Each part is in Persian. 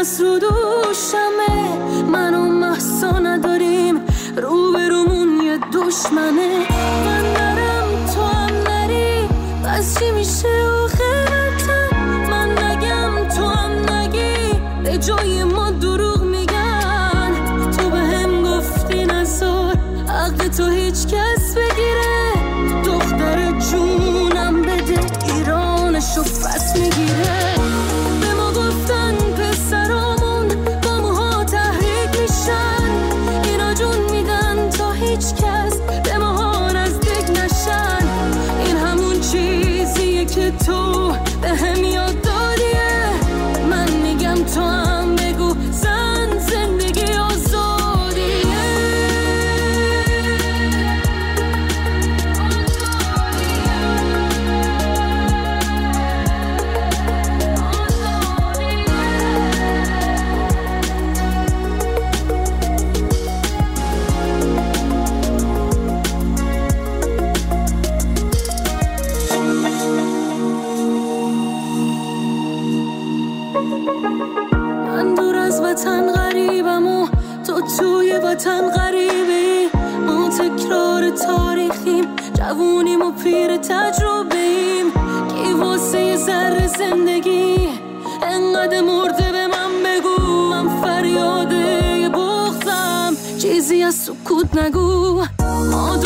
دست رو دوشمه. منو محسا نداریم رو به رومون یه دشمنه. من نرم تو هم نری پس چی میشه آخرتم من نگم تو هم نگی. به جای ما دروغ میگن. تو به هم گفتی نزار عقل تو هیچ کس بگیره each وطن غریبم و تو توی وطن غریبی. ما تکرار تاریخیم جوونیم و پیر تجربه ایم کی واسه ذره زندگی؟ انقدر مرده به من بگو. من فریاده بغزم چیزی از سکوت نگو. ما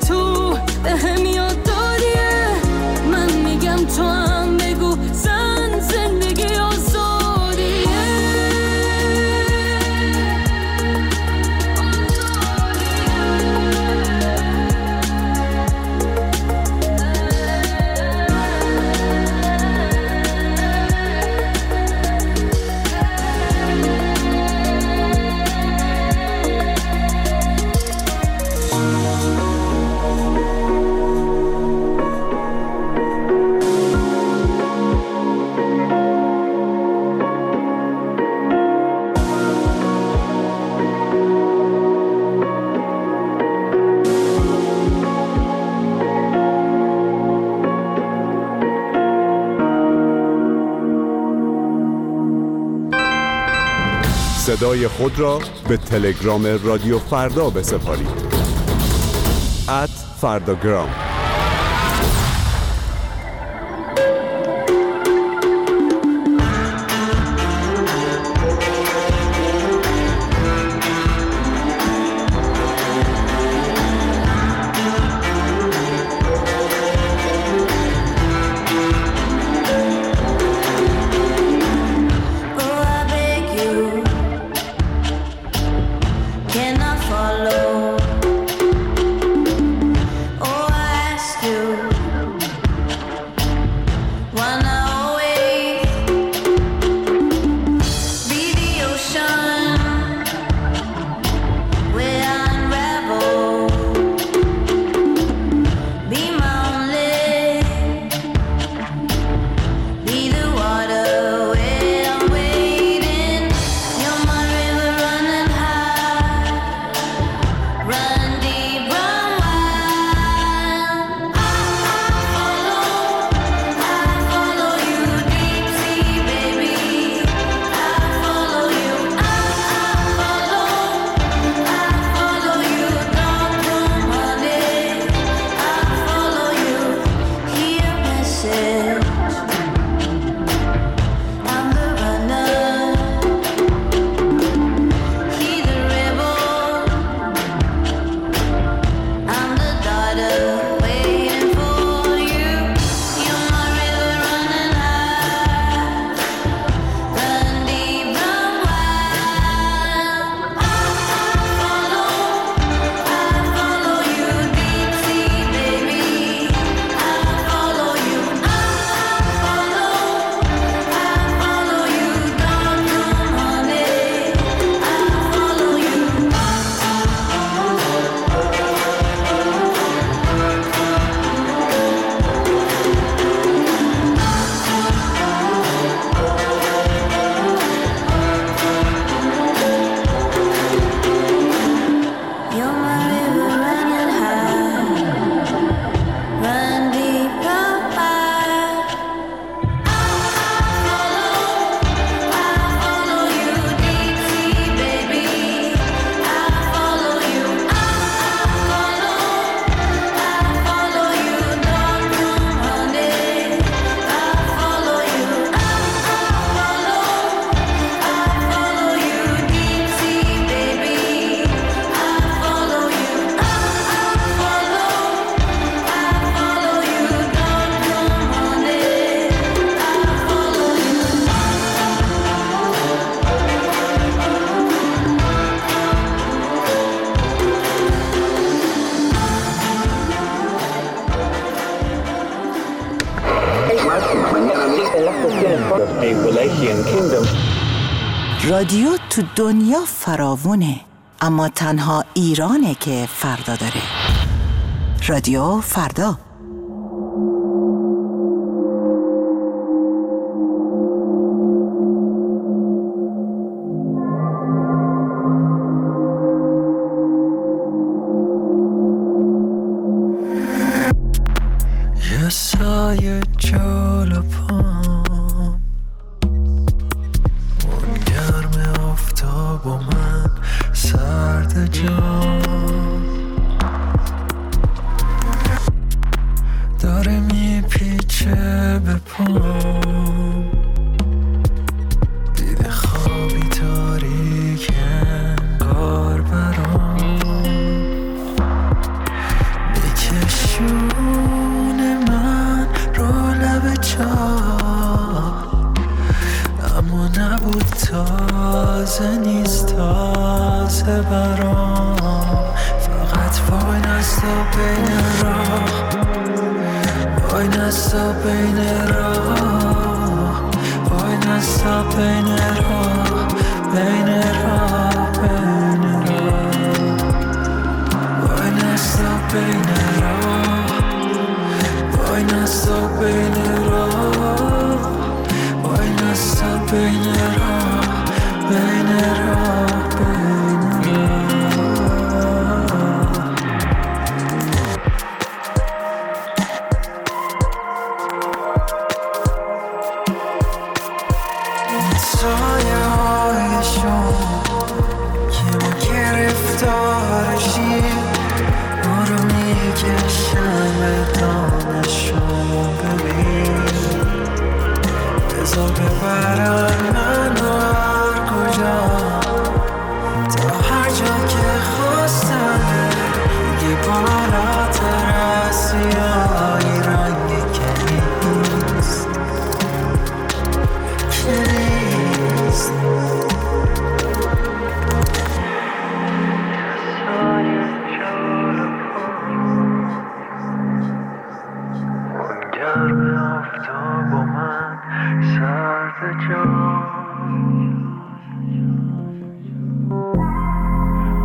چیزیه که صدای خود را به تلگرام رادیو فردا بسپارید. ات فرداگرام رادیو تو دنیا فراوونه اما تنها ایرانه که فردا داره. رادیو فردا. و من سرد جام وای نستا بین راه وای نستا بین راه بین راه بین راه وای نستا بین راه وای گرفتارشیم ما رو می‌کشن به دانشون ببین. بزا ببرن گرم آفتاب و من سرد جام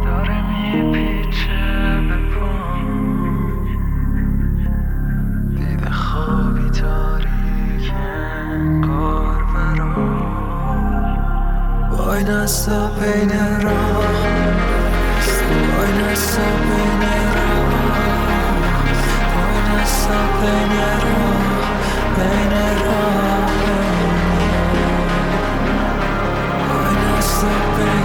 داره میپیچه به پام دیده خوابی تاریک انگار برام وای نستا بین راه وای نستا بین وای نستا بین راه بین راه